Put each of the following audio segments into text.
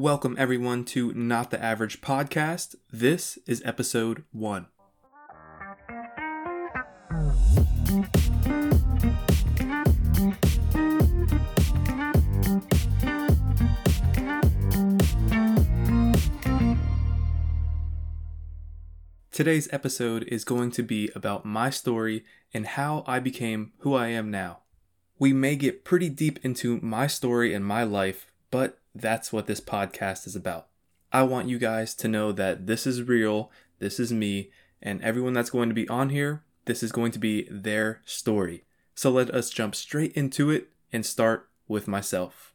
Welcome, everyone, to Not the Average Podcast. This is episode one. Today's episode is going to be about my story and how I became who I am now. We may get pretty deep into my story and my life, but that's what this podcast is about. I want you guys to know that this is real, this is me, and everyone that's going to be on here, this is going to be their story. So let us jump straight into it and start with myself.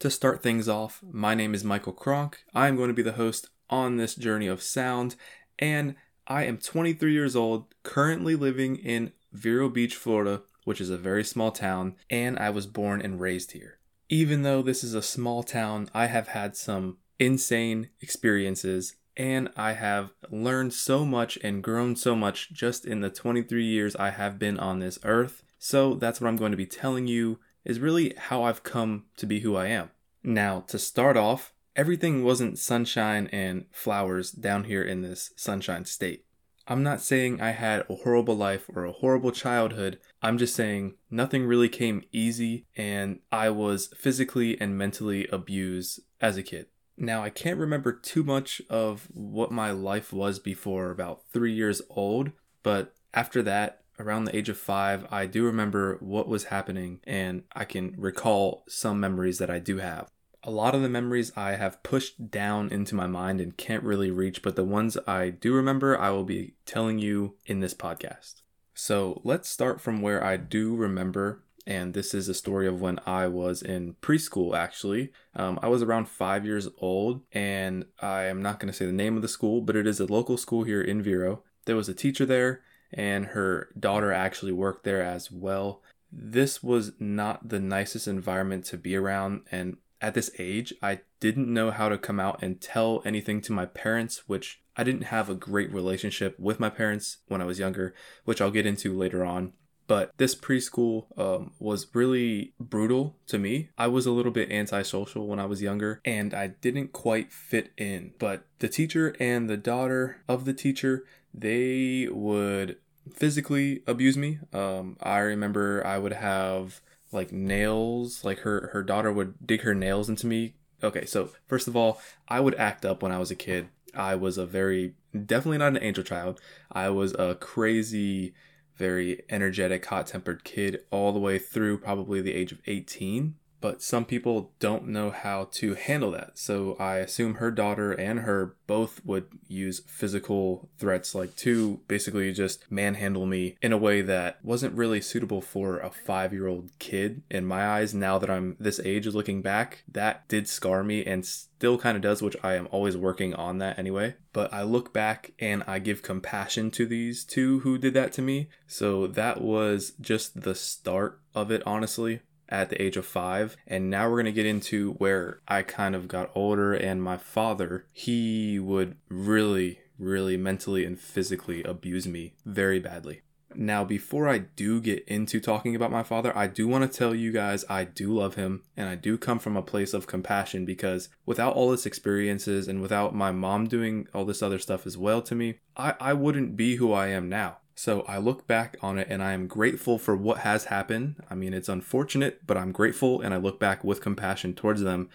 To start things off, my name is Michael Kronk. I am going to be the host on this journey of sound, and I am 23 years old, currently living in Vero Beach, Florida, which is a very small town, and I was born and raised here. Even though this is a small town, I have had some insane experiences and I have learned so much and grown so much just in the 23 years I have been on this earth. So that's what I'm going to be telling you is really how I've come to be who I am. Now, to start off, everything wasn't sunshine and flowers down here in this sunshine state. I'm not saying I had a horrible life or a horrible childhood. I'm just saying nothing really came easy and I was physically and mentally abused as a kid. Now, I can't remember too much of what my life was before about three years old, but after that, around the age of five, I do remember what was happening and I can recall some memories that I do have a lot of the memories I have pushed down into my mind and can't really reach, but the ones I do remember, I will be telling you in this podcast. So let's start from where I do remember. And this is a story of when I was in preschool, actually. Um, I was around five years old, and I am not going to say the name of the school, but it is a local school here in Vero. There was a teacher there, and her daughter actually worked there as well. This was not the nicest environment to be around, and at this age, I didn't know how to come out and tell anything to my parents, which I didn't have a great relationship with my parents when I was younger, which I'll get into later on. But this preschool um, was really brutal to me. I was a little bit antisocial when I was younger and I didn't quite fit in. But the teacher and the daughter of the teacher, they would physically abuse me. Um, I remember I would have like nails like her her daughter would dig her nails into me. Okay so first of all i would act up when i was a kid. I was a very definitely not an angel child. I was a crazy very energetic hot-tempered kid all the way through probably the age of 18 but some people don't know how to handle that. So I assume her daughter and her both would use physical threats, like to basically just manhandle me in a way that wasn't really suitable for a five year old kid. In my eyes, now that I'm this age looking back, that did scar me and still kind of does, which I am always working on that anyway. But I look back and I give compassion to these two who did that to me. So that was just the start of it, honestly at the age of five. And now we're going to get into where I kind of got older, and my father, he would really, really mentally and physically abuse me very badly. Now, before I do get into talking about my father, I do want to tell you guys I do love him and I do come from a place of compassion because without all this experiences and without my mom doing all this other stuff as well to me, I, I wouldn't be who I am now. So I look back on it and I am grateful for what has happened. I mean, it's unfortunate, but I'm grateful and I look back with compassion towards them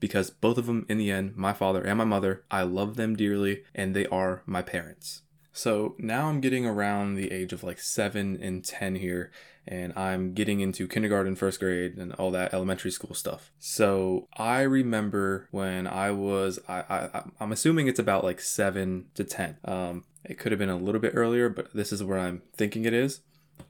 because both of them, in the end, my father and my mother, I love them dearly and they are my parents. So now I'm getting around the age of like seven and 10 here, and I'm getting into kindergarten, first grade, and all that elementary school stuff. So I remember when I was, I, I, I'm assuming it's about like seven to 10. Um, it could have been a little bit earlier, but this is where I'm thinking it is.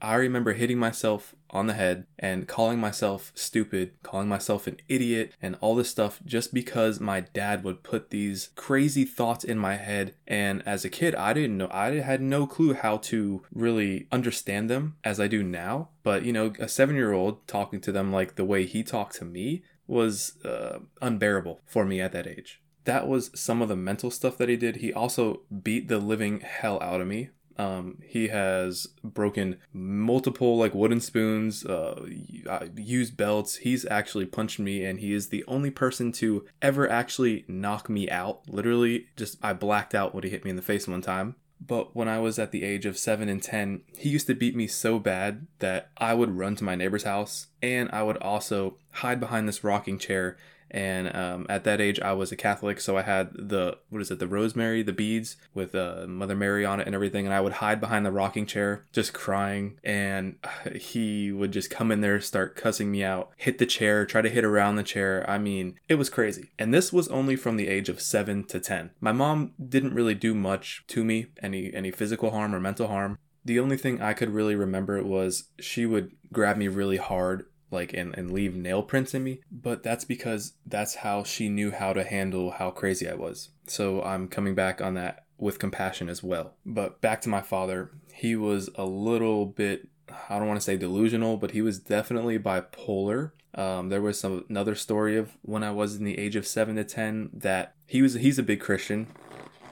I remember hitting myself on the head and calling myself stupid, calling myself an idiot, and all this stuff just because my dad would put these crazy thoughts in my head. And as a kid, I didn't know, I had no clue how to really understand them as I do now. But, you know, a seven year old talking to them like the way he talked to me was uh, unbearable for me at that age that was some of the mental stuff that he did. He also beat the living hell out of me. Um, he has broken multiple like wooden spoons, uh, used belts. He's actually punched me, and he is the only person to ever actually knock me out. Literally, just I blacked out when he hit me in the face one time. But when I was at the age of 7 and 10, he used to beat me so bad that I would run to my neighbor's house and I would also hide behind this rocking chair and um, at that age, I was a Catholic, so I had the what is it, the rosemary, the beads with uh, Mother Mary on it and everything. And I would hide behind the rocking chair, just crying. And he would just come in there, start cussing me out, hit the chair, try to hit around the chair. I mean, it was crazy. And this was only from the age of seven to ten. My mom didn't really do much to me, any any physical harm or mental harm. The only thing I could really remember was she would grab me really hard like and, and leave nail prints in me but that's because that's how she knew how to handle how crazy i was. So i'm coming back on that with compassion as well. But back to my father he was a little bit i don't want to say delusional but he was definitely bipolar. Um, there was some another story of when i was in the age of 7 to 10 that he was he's a big christian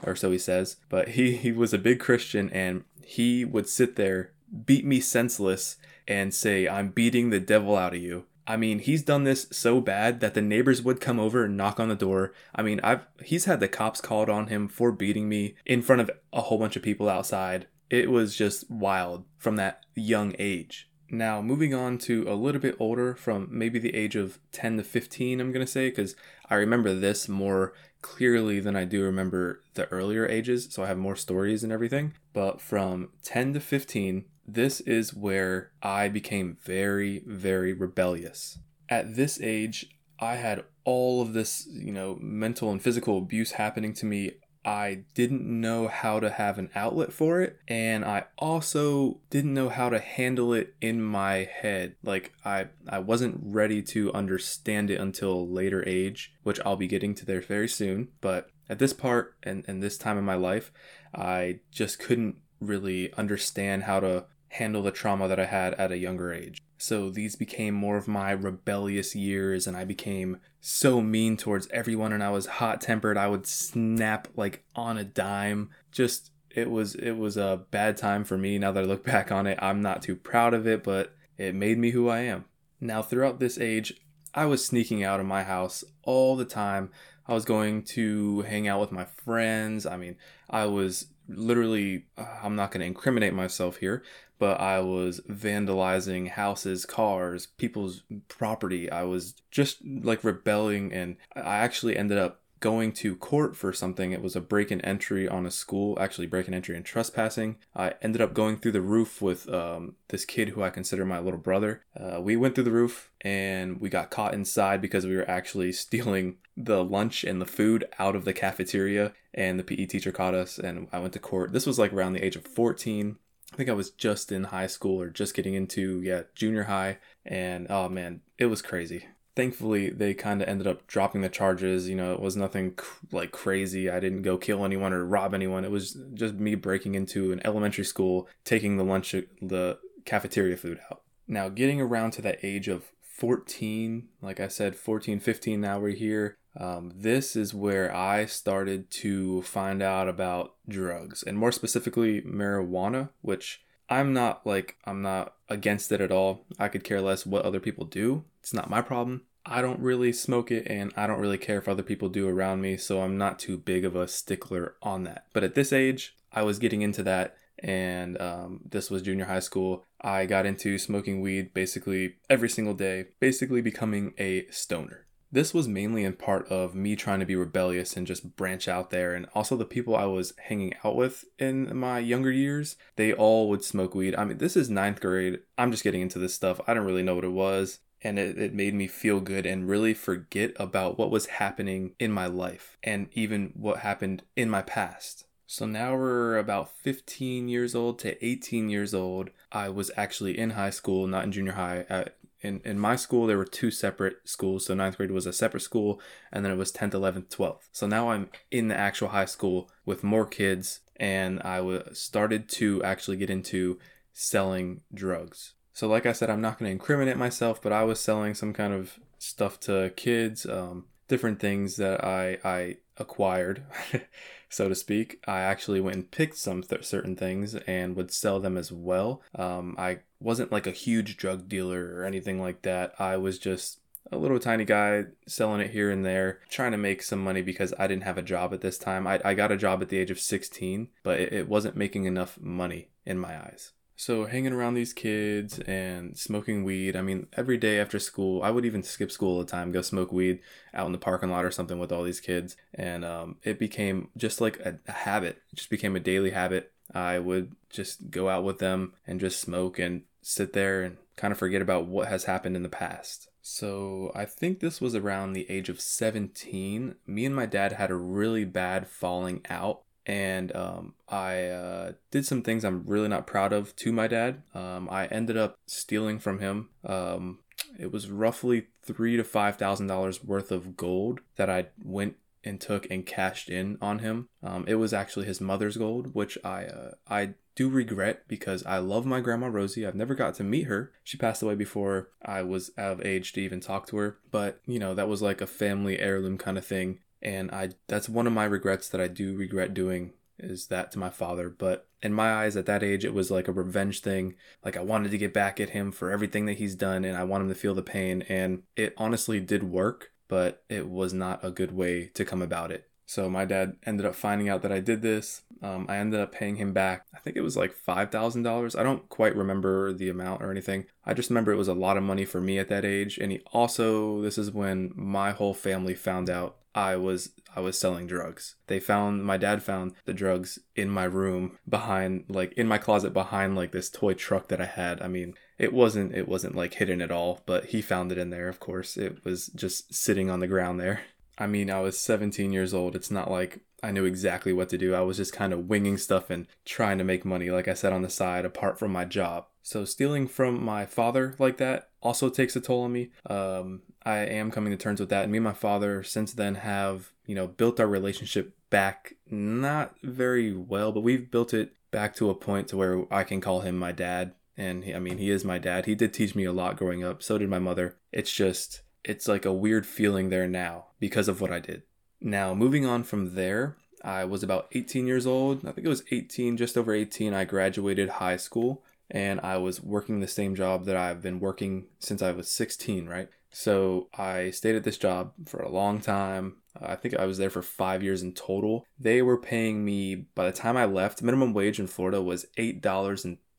or so he says but he he was a big christian and he would sit there beat me senseless and say, I'm beating the devil out of you. I mean, he's done this so bad that the neighbors would come over and knock on the door. I mean, I've he's had the cops called on him for beating me in front of a whole bunch of people outside. It was just wild from that young age. Now, moving on to a little bit older, from maybe the age of 10 to 15, I'm going to say, because I remember this more clearly than I do remember the earlier ages, so I have more stories and everything. But from 10 to 15, this is where I became very, very rebellious. At this age, I had all of this, you know, mental and physical abuse happening to me. I didn't know how to have an outlet for it, and I also didn't know how to handle it in my head. Like I I wasn't ready to understand it until later age, which I'll be getting to there very soon. But at this part and, and this time in my life, I just couldn't really understand how to handle the trauma that I had at a younger age. So these became more of my rebellious years, and I became so mean towards everyone, and I was hot tempered. I would snap like on a dime. Just it was it was a bad time for me. Now that I look back on it, I'm not too proud of it, but it made me who I am. Now throughout this age, I was sneaking out of my house all the time. I was going to hang out with my friends. I mean, I was literally, uh, I'm not going to incriminate myself here, but I was vandalizing houses, cars, people's property. I was just like rebelling, and I actually ended up going to court for something. It was a break and entry on a school, actually break and entry and trespassing. I ended up going through the roof with um, this kid who I consider my little brother. Uh, we went through the roof and we got caught inside because we were actually stealing the lunch and the food out of the cafeteria. And the PE teacher caught us, and I went to court. This was like around the age of 14. I think I was just in high school or just getting into yeah junior high, and oh man, it was crazy. Thankfully, they kind of ended up dropping the charges. You know, it was nothing like crazy. I didn't go kill anyone or rob anyone. It was just me breaking into an elementary school, taking the lunch, the cafeteria food out. Now, getting around to that age of 14, like I said, 14, 15, now we're here. Um, this is where I started to find out about drugs and more specifically marijuana, which I'm not like, I'm not against it at all. I could care less what other people do. It's not my problem. I don't really smoke it and I don't really care if other people do around me, so I'm not too big of a stickler on that. But at this age, I was getting into that and um, this was junior high school. I got into smoking weed basically every single day, basically becoming a stoner. This was mainly in part of me trying to be rebellious and just branch out there. And also, the people I was hanging out with in my younger years, they all would smoke weed. I mean, this is ninth grade. I'm just getting into this stuff. I don't really know what it was. And it, it made me feel good and really forget about what was happening in my life and even what happened in my past. So now we're about 15 years old to 18 years old. I was actually in high school, not in junior high, at in, in my school there were two separate schools so ninth grade was a separate school and then it was 10th 11th 12th so now i'm in the actual high school with more kids and I w- started to actually get into selling drugs so like i said i'm not going to incriminate myself but i was selling some kind of stuff to kids um, different things that I I acquired, so to speak. I actually went and picked some th- certain things and would sell them as well. Um, I wasn't like a huge drug dealer or anything like that. I was just a little tiny guy selling it here and there, trying to make some money because I didn't have a job at this time. I, I got a job at the age of 16, but it, it wasn't making enough money in my eyes. So hanging around these kids and smoking weed. I mean, every day after school, I would even skip school at the time, go smoke weed out in the parking lot or something with all these kids, and um, it became just like a, a habit. It just became a daily habit. I would just go out with them and just smoke and sit there and kind of forget about what has happened in the past. So I think this was around the age of 17. Me and my dad had a really bad falling out and um, I uh, did some things I'm really not proud of to my dad. Um, I ended up stealing from him. Um, it was roughly three to five thousand dollars worth of gold that I went and took and cashed in on him. Um, it was actually his mother's gold, which I uh, I do regret because I love my grandma Rosie. I've never got to meet her. She passed away before I was of age to even talk to her. But you know that was like a family heirloom kind of thing and I that's one of my regrets that I do regret doing is that to my father but in my eyes at that age it was like a revenge thing like I wanted to get back at him for everything that he's done and I want him to feel the pain and it honestly did work but it was not a good way to come about it so my dad ended up finding out that I did this. Um, I ended up paying him back. I think it was like five thousand dollars. I don't quite remember the amount or anything. I just remember it was a lot of money for me at that age. And he also, this is when my whole family found out I was I was selling drugs. They found my dad found the drugs in my room behind like in my closet behind like this toy truck that I had. I mean, it wasn't it wasn't like hidden at all, but he found it in there, of course. It was just sitting on the ground there. I mean, I was 17 years old. It's not like I knew exactly what to do. I was just kind of winging stuff and trying to make money, like I said, on the side, apart from my job. So, stealing from my father like that also takes a toll on me. Um, I am coming to terms with that. And me and my father, since then, have, you know, built our relationship back not very well, but we've built it back to a point to where I can call him my dad. And he, I mean, he is my dad. He did teach me a lot growing up. So did my mother. It's just, it's like a weird feeling there now because of what I did. Now, moving on from there, I was about 18 years old. I think it was 18, just over 18. I graduated high school and I was working the same job that I've been working since I was 16, right? So I stayed at this job for a long time. I think I was there for five years in total. They were paying me, by the time I left, minimum wage in Florida was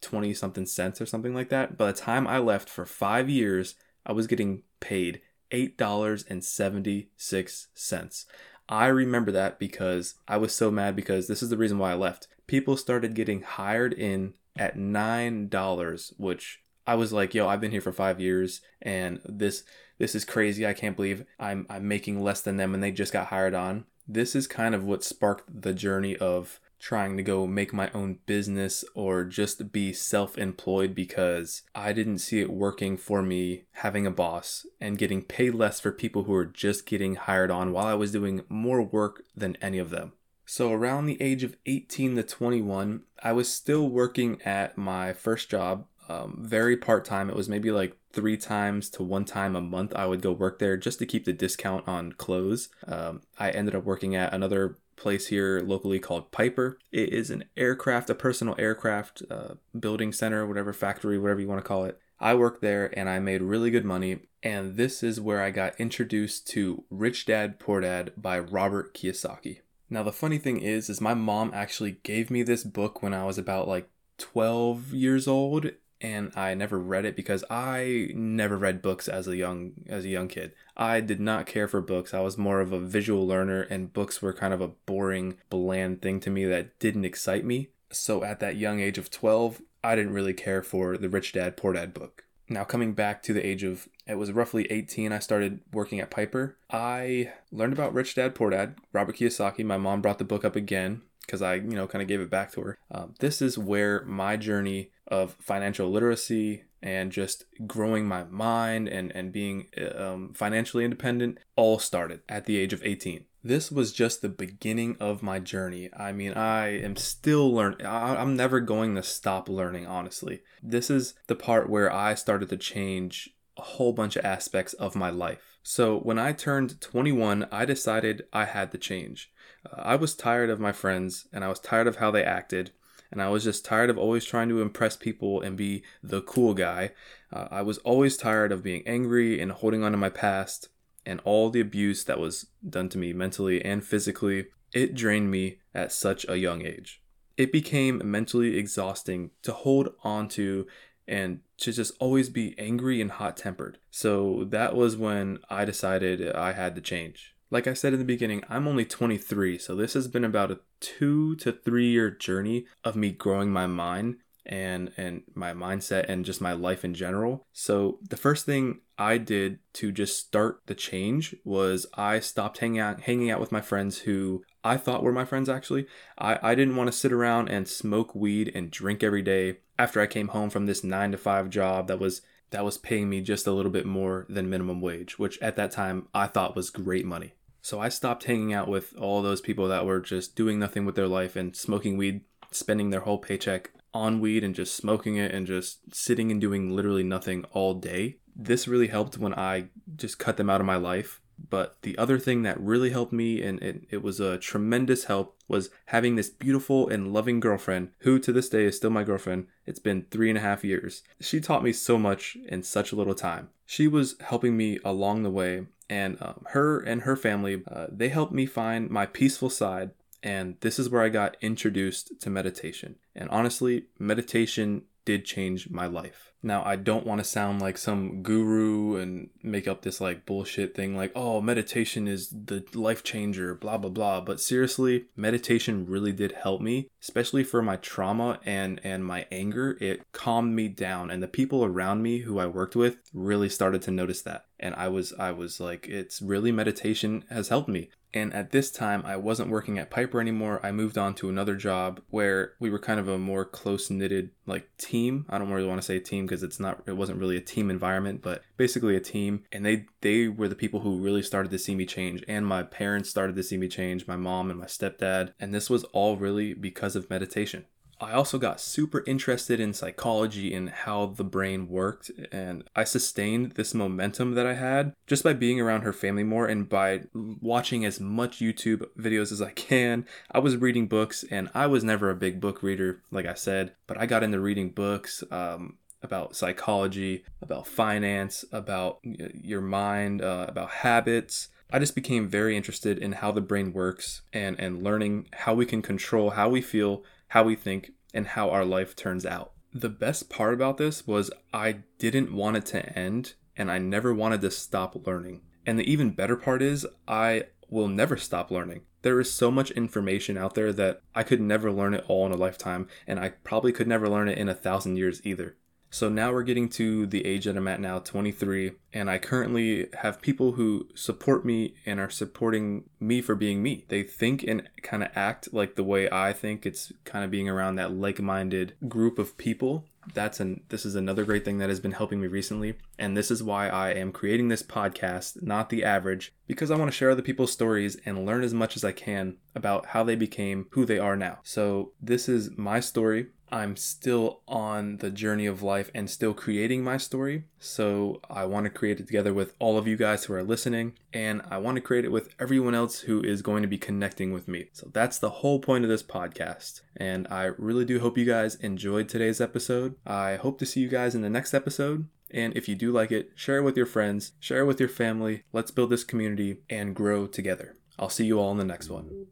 $8.20 something cents or something like that. By the time I left for five years, I was getting paid $8.76. I remember that because I was so mad because this is the reason why I left. People started getting hired in at $9, which I was like, yo, I've been here for five years and this this is crazy. I can't believe I'm I'm making less than them and they just got hired on. This is kind of what sparked the journey of trying to go make my own business or just be self employed because I didn't see it working for me having a boss and getting paid less for people who are just getting hired on while I was doing more work than any of them. So, around the age of 18 to 21, I was still working at my first job, um, very part time. It was maybe like three times to one time a month I would go work there just to keep the discount on clothes. Um, I ended up working at another place here locally called Piper. It is an aircraft, a personal aircraft uh, building center, whatever factory, whatever you want to call it. I worked there and I made really good money. And this is where I got introduced to Rich Dad Poor Dad by Robert Kiyosaki. Now the funny thing is is my mom actually gave me this book when I was about like 12 years old and I never read it because I never read books as a young as a young kid. I did not care for books. I was more of a visual learner and books were kind of a boring, bland thing to me that didn't excite me. So at that young age of 12, I didn't really care for the Rich Dad Poor Dad book. Now coming back to the age of it was roughly 18 I started working at Piper. I learned about Rich Dad Poor Dad, Robert Kiyosaki. My mom brought the book up again because I, you know, kind of gave it back to her. Um, this is where my journey of financial literacy and just growing my mind and, and being um, financially independent all started at the age of 18. This was just the beginning of my journey. I mean, I am still learning. I'm never going to stop learning, honestly. This is the part where I started to change a whole bunch of aspects of my life. So, when I turned 21, I decided I had to change. Uh, I was tired of my friends and I was tired of how they acted. And I was just tired of always trying to impress people and be the cool guy. Uh, I was always tired of being angry and holding on to my past and all the abuse that was done to me mentally and physically. It drained me at such a young age. It became mentally exhausting to hold on to and to just always be angry and hot tempered. So that was when I decided I had to change. Like I said in the beginning, I'm only 23, so this has been about a two to three year journey of me growing my mind and and my mindset and just my life in general. So the first thing I did to just start the change was I stopped hanging out hanging out with my friends who I thought were my friends actually. I, I didn't want to sit around and smoke weed and drink every day after I came home from this nine to five job that was that was paying me just a little bit more than minimum wage, which at that time I thought was great money. So I stopped hanging out with all those people that were just doing nothing with their life and smoking weed, spending their whole paycheck on weed and just smoking it and just sitting and doing literally nothing all day. This really helped when I just cut them out of my life. But the other thing that really helped me, and it, it was a tremendous help, was having this beautiful and loving girlfriend who to this day is still my girlfriend. It's been three and a half years. She taught me so much in such a little time. She was helping me along the way and um, her and her family uh, they helped me find my peaceful side and this is where i got introduced to meditation and honestly meditation did change my life. Now, I don't want to sound like some guru and make up this like bullshit thing like, oh, meditation is the life changer, blah, blah, blah. But seriously, meditation really did help me, especially for my trauma and, and my anger. It calmed me down. And the people around me who I worked with really started to notice that. And I was, I was like, it's really meditation has helped me. And at this time, I wasn't working at Piper anymore. I moved on to another job where we were kind of a more close knitted like team. I don't really want to say team because it's not, it wasn't really a team environment, but basically a team. And they they were the people who really started to see me change. And my parents started to see me change. My mom and my stepdad. And this was all really because of meditation. I also got super interested in psychology and how the brain worked, and I sustained this momentum that I had just by being around her family more and by watching as much YouTube videos as I can. I was reading books, and I was never a big book reader, like I said, but I got into reading books. Um, about psychology, about finance, about your mind, uh, about habits. I just became very interested in how the brain works and, and learning how we can control how we feel how we think, and how our life turns out. The best part about this was I didn't want it to end and I never wanted to stop learning. And the even better part is I will never stop learning. There is so much information out there that I could never learn it all in a lifetime, and I probably could never learn it in a thousand years either. So now we're getting to the age that I'm at now, 23, and I currently have people who support me and are supporting me for being me. They think and kind of act like the way I think. It's kind of being around that like-minded group of people. That's an this is another great thing that has been helping me recently, and this is why I am creating this podcast, not the average, because I want to share other people's stories and learn as much as I can about how they became who they are now. So, this is my story I'm still on the journey of life and still creating my story. So I want to create it together with all of you guys who are listening, and I want to create it with everyone else who is going to be connecting with me. So that's the whole point of this podcast. And I really do hope you guys enjoyed today's episode. I hope to see you guys in the next episode. And if you do like it, share it with your friends, share it with your family. Let's build this community and grow together. I'll see you all in the next one.